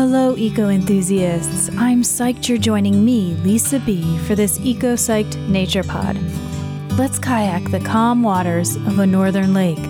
Hello, eco enthusiasts. I'm psyched you're joining me, Lisa B., for this Eco Psyched Nature Pod. Let's kayak the calm waters of a northern lake.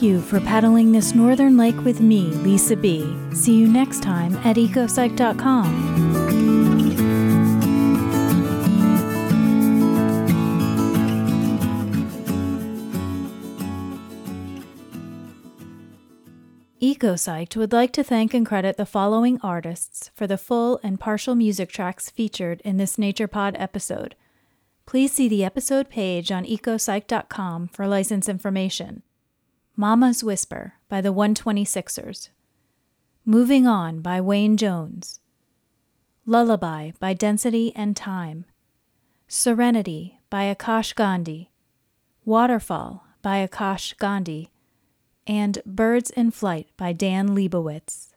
For paddling this northern lake with me, Lisa B. See you next time at ecopsych.com. EcoPsyched would like to thank and credit the following artists for the full and partial music tracks featured in this NaturePod episode. Please see the episode page on ecopsych.com for license information. Mama's Whisper by the 126ers. Moving On by Wayne Jones. Lullaby by Density and Time. Serenity by Akash Gandhi. Waterfall by Akash Gandhi and Birds in Flight by Dan Lebowitz.